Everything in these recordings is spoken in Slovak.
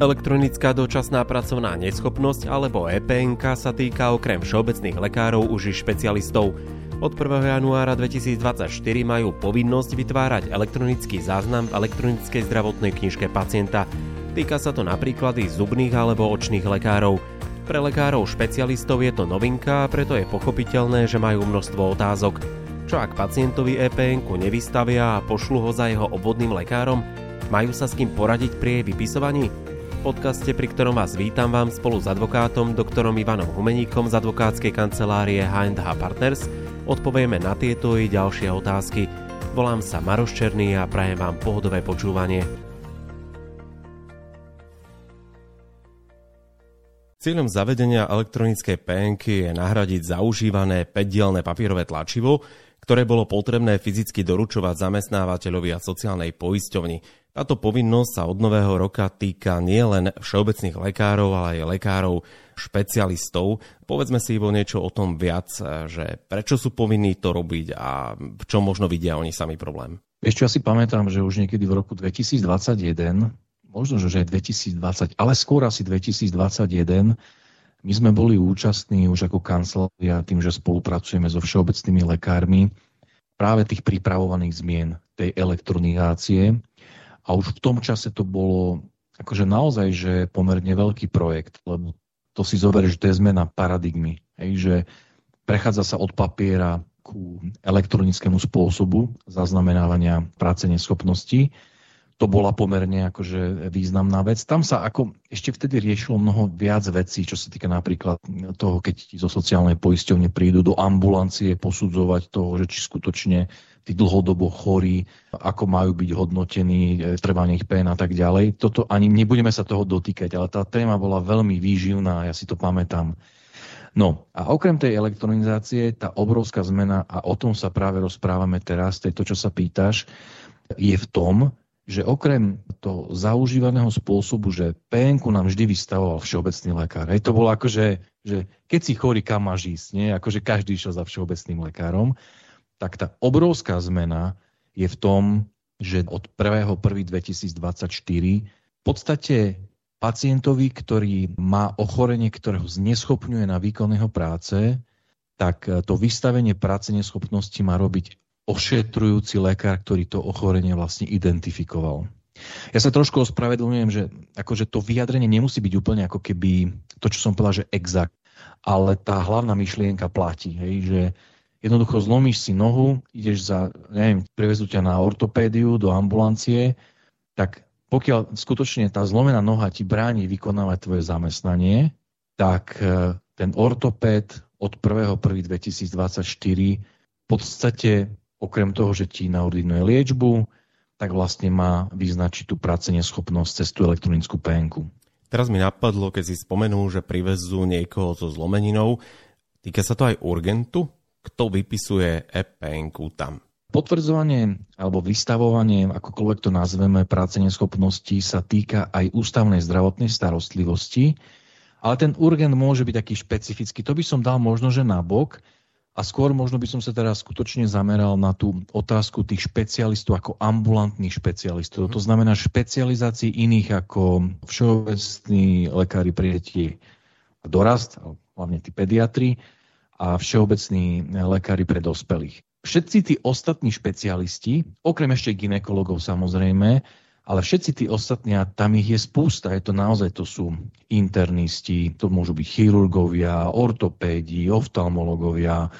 Elektronická dočasná pracovná neschopnosť alebo EPNK sa týka okrem všeobecných lekárov už i špecialistov. Od 1. januára 2024 majú povinnosť vytvárať elektronický záznam v elektronickej zdravotnej knižke pacienta. Týka sa to napríklad i zubných alebo očných lekárov. Pre lekárov špecialistov je to novinka preto je pochopiteľné, že majú množstvo otázok. Čo ak pacientovi EPN nevystavia a pošlu ho za jeho obvodným lekárom? Majú sa s kým poradiť pri jej vypisovaní? Podcaste, pri ktorom vás vítam vám spolu s advokátom doktorom Ivanom Humeníkom z advokátskej kancelárie H&H Partners odpovieme na tieto i ďalšie otázky. Volám sa Maroš Černý a prajem vám pohodové počúvanie. Cieľom zavedenia elektronickej PNK je nahradiť zaužívané 5-dielne papierové tlačivo, ktoré bolo potrebné fyzicky doručovať zamestnávateľovi a sociálnej poisťovni. Táto povinnosť sa od nového roka týka nielen všeobecných lekárov, ale aj lekárov špecialistov. Povedzme si iba niečo o tom viac, že prečo sú povinní to robiť a v čom možno vidia oni sami problém. Ešte ja si pamätám, že už niekedy v roku 2021, možno, že aj 2020, ale skôr asi 2021, my sme boli účastní už ako kancelária tým, že spolupracujeme so všeobecnými lekármi práve tých pripravovaných zmien tej elektronizácie a už v tom čase to bolo akože naozaj, že pomerne veľký projekt, lebo to si zober, že to je zmena paradigmy. Hej, že prechádza sa od papiera ku elektronickému spôsobu zaznamenávania práce neschopnosti. To bola pomerne akože významná vec. Tam sa ako ešte vtedy riešilo mnoho viac vecí, čo sa týka napríklad toho, keď ti zo sociálnej poisťovne prídu do ambulancie posudzovať toho, že či skutočne tí dlhodobo chorí, ako majú byť hodnotení, e, trvanie ich pen a tak ďalej. Toto ani nebudeme sa toho dotýkať, ale tá téma bola veľmi výživná, ja si to pamätám. No a okrem tej elektronizácie, tá obrovská zmena, a o tom sa práve rozprávame teraz, to je to, čo sa pýtaš, je v tom, že okrem toho zaužívaného spôsobu, že PNK nám vždy vystavoval všeobecný lekár. Hej, to bolo akože, že keď si chorý, kam máš ísť, nie? akože každý išiel za všeobecným lekárom tak tá obrovská zmena je v tom, že od 1.1.2024 v podstate pacientovi, ktorý má ochorenie, ktorého zneschopňuje na výkon jeho práce, tak to vystavenie práce neschopnosti má robiť ošetrujúci lekár, ktorý to ochorenie vlastne identifikoval. Ja sa trošku ospravedlňujem, že akože to vyjadrenie nemusí byť úplne ako keby to, čo som povedal, že exakt, ale tá hlavná myšlienka platí, hej, že jednoducho zlomíš si nohu, ideš za, neviem, prevezú ťa na ortopédiu do ambulancie, tak pokiaľ skutočne tá zlomená noha ti bráni vykonávať tvoje zamestnanie, tak e, ten ortopéd od 1.1.2024 v podstate okrem toho, že ti naordinuje liečbu, tak vlastne má vyznačiť tú práce neschopnosť cez tú elektronickú penku. Teraz mi napadlo, keď si spomenul, že privezú niekoho so zlomeninou. Týka sa to aj urgentu? kto vypisuje EPN tam? Potvrdzovanie alebo vystavovanie, akokoľvek to nazveme, práce neschopnosti sa týka aj ústavnej zdravotnej starostlivosti, ale ten urgent môže byť taký špecifický. To by som dal možno, že na bok a skôr možno by som sa teraz skutočne zameral na tú otázku tých špecialistov ako ambulantných špecialistov. To znamená špecializácií iných ako všeobecní lekári pri dorast, hlavne tí pediatri, a všeobecní lekári pre dospelých. Všetci tí ostatní špecialisti, okrem ešte ginekologov samozrejme, ale všetci tí ostatní, tam ich je spústa, je to naozaj, to sú internisti, to môžu byť chirurgovia, ortopédi, oftalmologovia,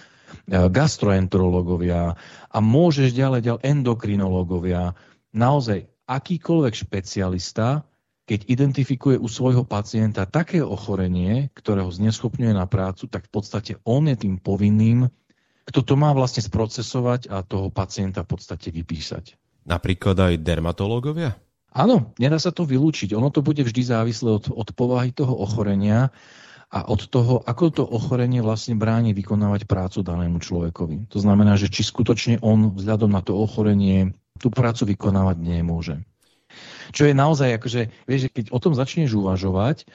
e, gastroenterológovia a môžeš ďalej ďalej endokrinológovia. Naozaj akýkoľvek špecialista keď identifikuje u svojho pacienta také ochorenie, ktoré ho zneschopňuje na prácu, tak v podstate on je tým povinným, kto to má vlastne sprocesovať a toho pacienta v podstate vypísať. Napríklad aj dermatológovia? Áno, nedá sa to vylúčiť. Ono to bude vždy závislé od, od povahy toho ochorenia a od toho, ako to ochorenie vlastne bráni vykonávať prácu danému človekovi. To znamená, že či skutočne on vzhľadom na to ochorenie tú prácu vykonávať nemôže. Čo je naozaj, akože, vieš, keď o tom začneš uvažovať,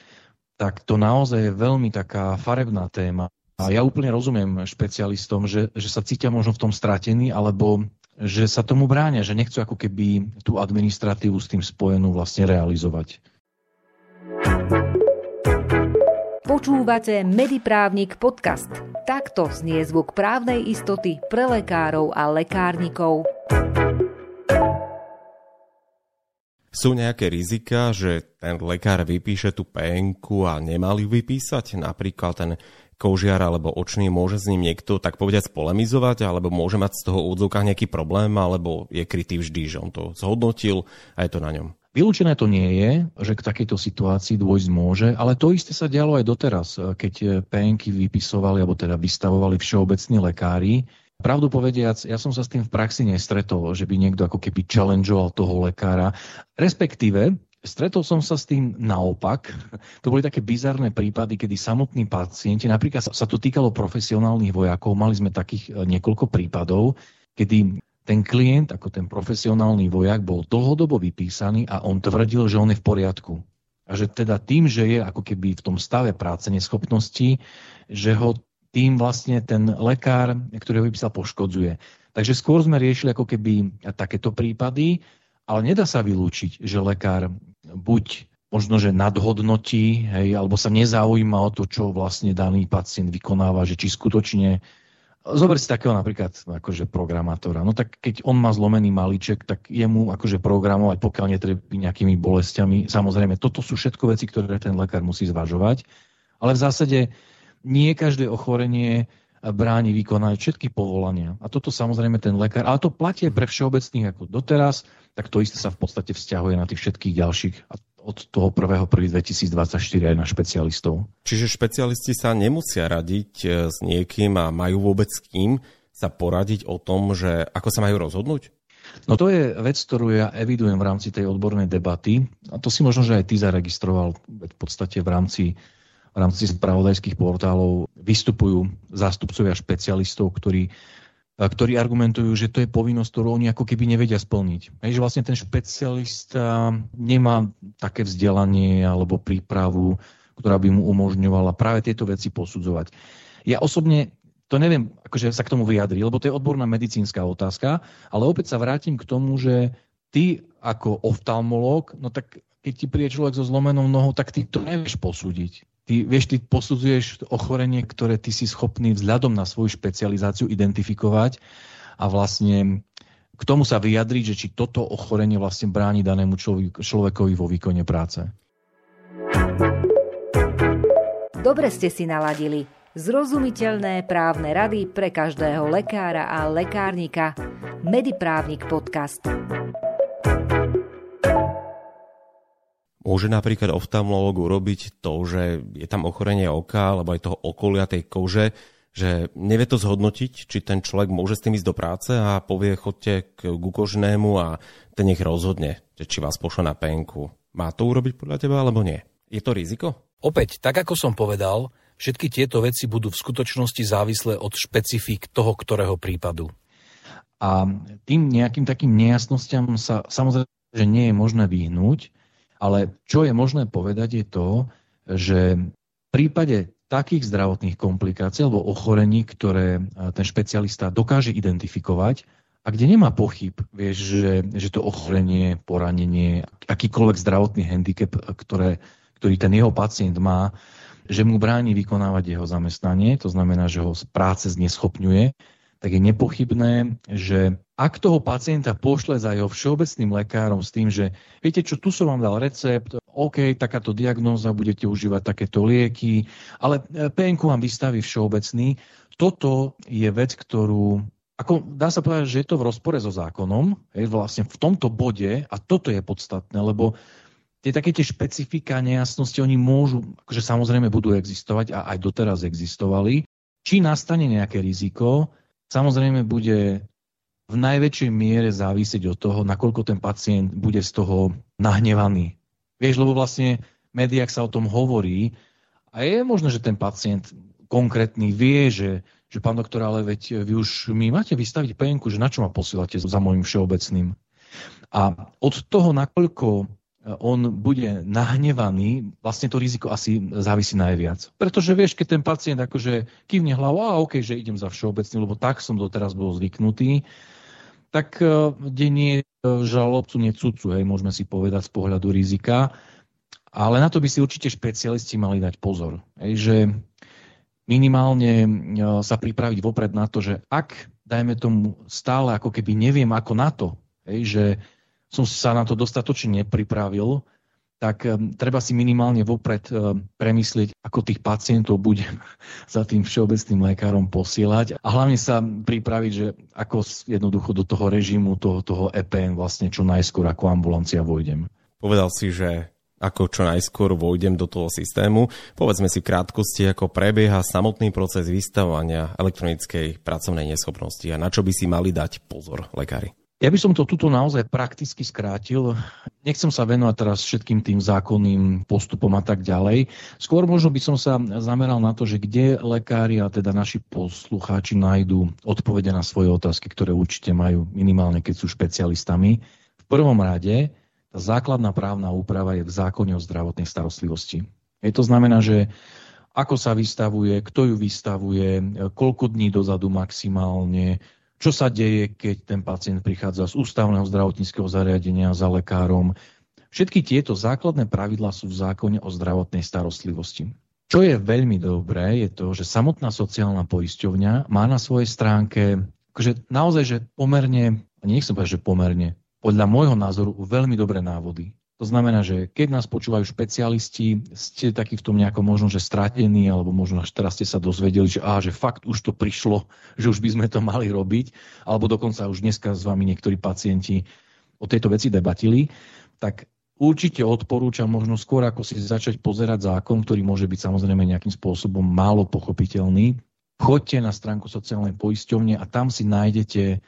tak to naozaj je veľmi taká farebná téma. A ja úplne rozumiem špecialistom, že, že sa cítia možno v tom stratení, alebo že sa tomu bránia, že nechcú ako keby tú administratívu s tým spojenú vlastne realizovať. Počúvate Mediprávnik podcast. Takto znie zvuk právnej istoty pre lekárov a lekárnikov. Sú nejaké rizika, že ten lekár vypíše tú penku a nemal ju vypísať? Napríklad ten kožiar alebo očný môže s ním niekto tak povedať polemizovať, alebo môže mať z toho úvodzovkách nejaký problém, alebo je krytý vždy, že on to zhodnotil a je to na ňom. Vylúčené to nie je, že k takejto situácii dôjsť môže, ale to isté sa dialo aj doteraz, keď penky vypisovali alebo teda vystavovali všeobecní lekári. Pravdu povediac, ja som sa s tým v praxi nestretol, že by niekto ako keby challengeoval toho lekára. Respektíve, stretol som sa s tým naopak. To boli také bizarné prípady, kedy samotní pacienti, napríklad sa to týkalo profesionálnych vojakov, mali sme takých e, niekoľko prípadov, kedy ten klient, ako ten profesionálny vojak, bol dlhodobo vypísaný a on tvrdil, že on je v poriadku. A že teda tým, že je ako keby v tom stave práce neschopnosti, že ho tým vlastne ten lekár, ktorý ho vypísal, poškodzuje. Takže skôr sme riešili ako keby takéto prípady, ale nedá sa vylúčiť, že lekár buď možno, že nadhodnotí, hej, alebo sa nezaujíma o to, čo vlastne daný pacient vykonáva, že či skutočne Zober si takého napríklad akože programátora. No tak keď on má zlomený malíček, tak jemu akože programovať, pokiaľ netrpí nejakými bolestiami. Samozrejme, toto sú všetko veci, ktoré ten lekár musí zvažovať. Ale v zásade nie každé ochorenie bráni vykonať všetky povolania. A toto samozrejme ten lekár, ale to platí pre všeobecných ako doteraz, tak to isté sa v podstate vzťahuje na tých všetkých ďalších. A od toho 1.1.2024 aj na špecialistov. Čiže špecialisti sa nemusia radiť e, s niekým a majú vôbec s kým sa poradiť o tom, že ako sa majú rozhodnúť? No to je vec, ktorú ja evidujem v rámci tej odbornej debaty. A to si možno, že aj ty zaregistroval v podstate v rámci, v rámci spravodajských portálov. Vystupujú zástupcovia špecialistov, ktorí ktorí argumentujú, že to je povinnosť, ktorú oni ako keby nevedia splniť. Hej, že vlastne ten špecialista nemá také vzdelanie alebo prípravu, ktorá by mu umožňovala práve tieto veci posudzovať. Ja osobne to neviem, akože sa k tomu vyjadri, lebo to je odborná medicínska otázka, ale opäť sa vrátim k tomu, že ty ako oftalmológ, no tak keď ti príde človek so zlomenou nohou, tak ty to nevieš posúdiť. Ty, vieš, ty posudzuješ ochorenie, ktoré ty si schopný vzhľadom na svoju špecializáciu identifikovať a vlastne k tomu sa vyjadriť, že či toto ochorenie vlastne bráni danému človekovi vo výkone práce. Dobre ste si naladili. Zrozumiteľné právne rady pre každého lekára a lekárnika. Mediprávnik podcast. Môže napríklad oftalmológ urobiť to, že je tam ochorenie oka alebo aj toho okolia tej kože, že nevie to zhodnotiť, či ten človek môže s tým ísť do práce a povie chodte k gukožnému a ten nech rozhodne, či vás pošle na penku. Má to urobiť podľa teba alebo nie? Je to riziko? Opäť, tak ako som povedal, všetky tieto veci budú v skutočnosti závislé od špecifík toho, ktorého prípadu. A tým nejakým takým nejasnostiam sa samozrejme, že nie je možné vyhnúť, ale čo je možné povedať je to, že v prípade takých zdravotných komplikácií alebo ochorení, ktoré ten špecialista dokáže identifikovať a kde nemá pochyb, vieš, že, že to ochorenie, poranenie, akýkoľvek zdravotný handicap, ktoré, ktorý ten jeho pacient má, že mu bráni vykonávať jeho zamestnanie, to znamená, že ho z práce zneschopňuje, tak je nepochybné, že ak toho pacienta pošle za jeho všeobecným lekárom s tým, že viete čo, tu som vám dal recept, OK, takáto diagnóza, budete užívať takéto lieky, ale e, PNK vám vystaví všeobecný. Toto je vec, ktorú ako dá sa povedať, že je to v rozpore so zákonom, je vlastne v tomto bode, a toto je podstatné, lebo tie také tie špecifika, nejasnosti, oni môžu, akože samozrejme budú existovať a aj doteraz existovali. Či nastane nejaké riziko, samozrejme bude v najväčšej miere závisieť od toho, nakoľko ten pacient bude z toho nahnevaný. Vieš, lebo vlastne v médiách sa o tom hovorí a je možné, že ten pacient konkrétny vie, že, že pán doktor, ale veď vy už mi máte vystaviť penku, že na čo ma posielate za môjim všeobecným. A od toho, nakoľko on bude nahnevaný, vlastne to riziko asi závisí najviac. Pretože vieš, keď ten pacient akože kývne hlavu, a OK, že idem za všeobecný, lebo tak som doteraz bol zvyknutý, tak e, denie e, žalobcu necúcu, hej, môžeme si povedať z pohľadu rizika. Ale na to by si určite špecialisti mali dať pozor. Hej, že minimálne e, sa pripraviť vopred na to, že ak, dajme tomu, stále ako keby neviem ako na to, hej, že som sa na to dostatočne nepripravil, tak um, treba si minimálne vopred um, premyslieť, ako tých pacientov budem za tým všeobecným lekárom posielať a hlavne sa pripraviť, že ako jednoducho do toho režimu, toho, toho EPN vlastne čo najskôr ako ambulancia vojdem. Povedal si, že ako čo najskôr vojdem do toho systému. Povedzme si v krátkosti, ako prebieha samotný proces vystavovania elektronickej pracovnej neschopnosti a na čo by si mali dať pozor lekári. Ja by som to tuto naozaj prakticky skrátil. Nechcem sa venovať teraz všetkým tým zákonným postupom a tak ďalej. Skôr možno by som sa zameral na to, že kde lekári a teda naši poslucháči nájdú odpovede na svoje otázky, ktoré určite majú minimálne, keď sú špecialistami. V prvom rade tá základná právna úprava je v zákone o zdravotnej starostlivosti. Je to znamená, že ako sa vystavuje, kto ju vystavuje, koľko dní dozadu maximálne, čo sa deje, keď ten pacient prichádza z ústavného zdravotníckého zariadenia za lekárom. Všetky tieto základné pravidlá sú v zákone o zdravotnej starostlivosti. Čo je veľmi dobré, je to, že samotná sociálna poisťovňa má na svojej stránke akože naozaj, že pomerne, nechcem povedať, že pomerne, podľa môjho názoru veľmi dobré návody. To znamená, že keď nás počúvajú špecialisti, ste takí v tom nejako možno, že stratení, alebo možno až teraz ste sa dozvedeli, že, á, že fakt už to prišlo, že už by sme to mali robiť, alebo dokonca už dneska s vami niektorí pacienti o tejto veci debatili, tak určite odporúčam možno skôr, ako si začať pozerať zákon, ktorý môže byť samozrejme nejakým spôsobom málo pochopiteľný. Choďte na stránku sociálnej poisťovne a tam si nájdete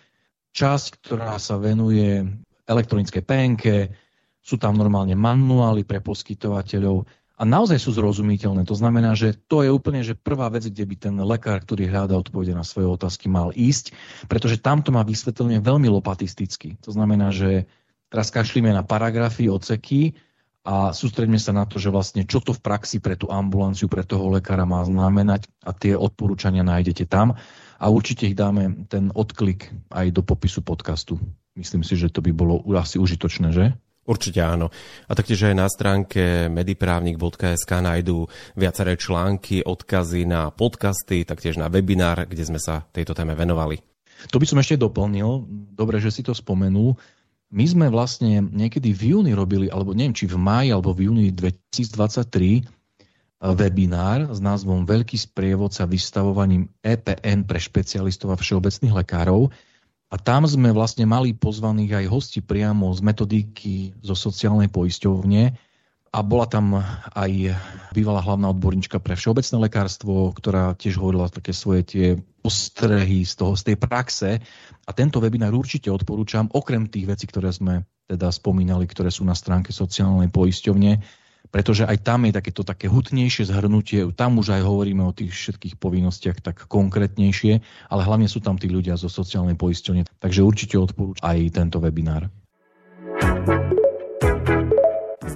časť, ktorá sa venuje elektronickej PNK, sú tam normálne manuály pre poskytovateľov a naozaj sú zrozumiteľné. To znamená, že to je úplne že prvá vec, kde by ten lekár, ktorý hľadá odpovede na svoje otázky, mal ísť, pretože tam to má vysvetlenie veľmi lopatisticky. To znamená, že teraz kašlíme na paragrafy, oceky a sústredíme sa na to, že vlastne čo to v praxi pre tú ambulanciu, pre toho lekára má znamenať a tie odporúčania nájdete tam a určite ich dáme ten odklik aj do popisu podcastu. Myslím si, že to by bolo asi užitočné, že? Určite áno. A taktiež aj na stránke mediprávnik.sk nájdú viaceré články, odkazy na podcasty, taktiež na webinár, kde sme sa tejto téme venovali. To by som ešte doplnil, dobre, že si to spomenul. My sme vlastne niekedy v júni robili, alebo neviem, či v máji alebo v júni 2023 webinár s názvom Veľký sprievodca vystavovaním EPN pre špecialistov a všeobecných lekárov, a tam sme vlastne mali pozvaných aj hosti priamo z metodiky zo sociálnej poisťovne a bola tam aj bývalá hlavná odborníčka pre všeobecné lekárstvo, ktorá tiež hovorila také svoje tie postrehy z, toho, z tej praxe. A tento webinár určite odporúčam, okrem tých vecí, ktoré sme teda spomínali, ktoré sú na stránke sociálnej poisťovne, pretože aj tam je takéto také hutnejšie zhrnutie, tam už aj hovoríme o tých všetkých povinnostiach tak konkrétnejšie, ale hlavne sú tam tí ľudia zo sociálnej poisťovne, takže určite odporúčam aj tento webinár.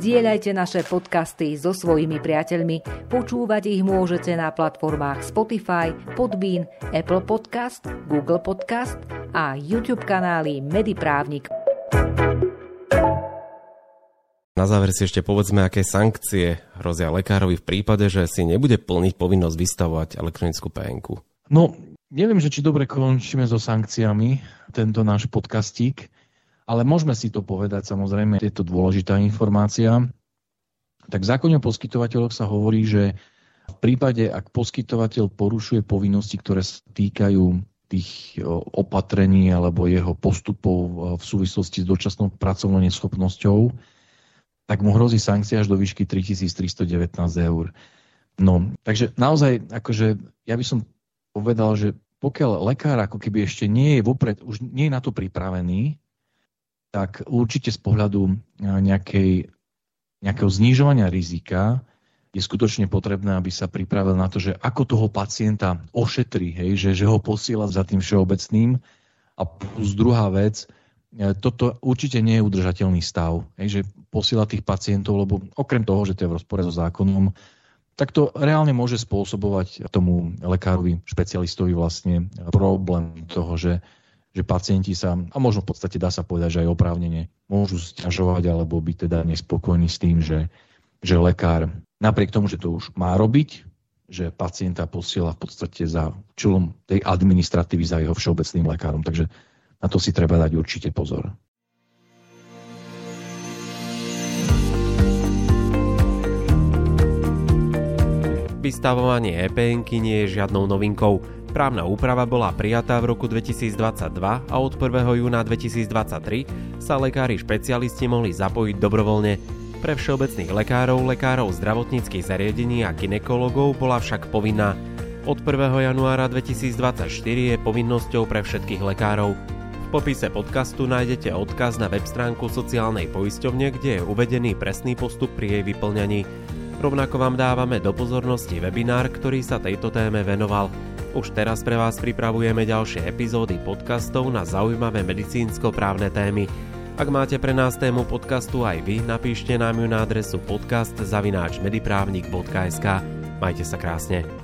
Zdieľajte naše podcasty so svojimi priateľmi. Počúvať ich môžete na platformách Spotify, Podbean, Apple Podcast, Google Podcast a YouTube kanály Mediprávnik. Na záver si ešte povedzme, aké sankcie hrozia lekárovi v prípade, že si nebude plniť povinnosť vystavovať elektronickú PNK. No, neviem, že či dobre končíme so sankciami tento náš podcastík, ale môžeme si to povedať, samozrejme, je to dôležitá informácia. Tak v zákone o poskytovateľoch sa hovorí, že v prípade, ak poskytovateľ porušuje povinnosti, ktoré sa týkajú tých opatrení alebo jeho postupov v súvislosti s dočasnou pracovnou neschopnosťou, tak mu hrozí sankcia až do výšky 3319 eur. No, takže naozaj, akože ja by som povedal, že pokiaľ lekár ako keby ešte nie je vopred, už nie je na to pripravený, tak určite z pohľadu nejakej, nejakého znižovania rizika je skutočne potrebné, aby sa pripravil na to, že ako toho pacienta ošetrí, hej, že, že ho posiela za tým všeobecným. A plus druhá vec, E, toto určite nie je udržateľný stav, že posiela tých pacientov, lebo okrem toho, že to je v rozpore so zákonom, tak to reálne môže spôsobovať tomu lekárovi, špecialistovi vlastne problém toho, že, že pacienti sa, a možno v podstate dá sa povedať, že aj oprávnene, môžu stiažovať alebo byť teda nespokojní s tým, že že lekár napriek tomu, že to už má robiť, že pacienta posiela v podstate za čulom tej administratívy za jeho všeobecným lekárom. Takže na to si treba dať určite pozor. Vystavovanie epn nie je žiadnou novinkou. Právna úprava bola prijatá v roku 2022 a od 1. júna 2023 sa lekári špecialisti mohli zapojiť dobrovoľne. Pre všeobecných lekárov, lekárov zdravotníckých zariadení a ginekologov bola však povinná. Od 1. januára 2024 je povinnosťou pre všetkých lekárov. V popise podcastu nájdete odkaz na web stránku sociálnej poisťovne, kde je uvedený presný postup pri jej vyplňaní. Rovnako vám dávame do pozornosti webinár, ktorý sa tejto téme venoval. Už teraz pre vás pripravujeme ďalšie epizódy podcastov na zaujímavé medicínsko-právne témy. Ak máte pre nás tému podcastu aj vy, napíšte nám ju na adresu podcast.mediprávnik.sk. Majte sa krásne.